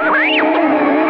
Música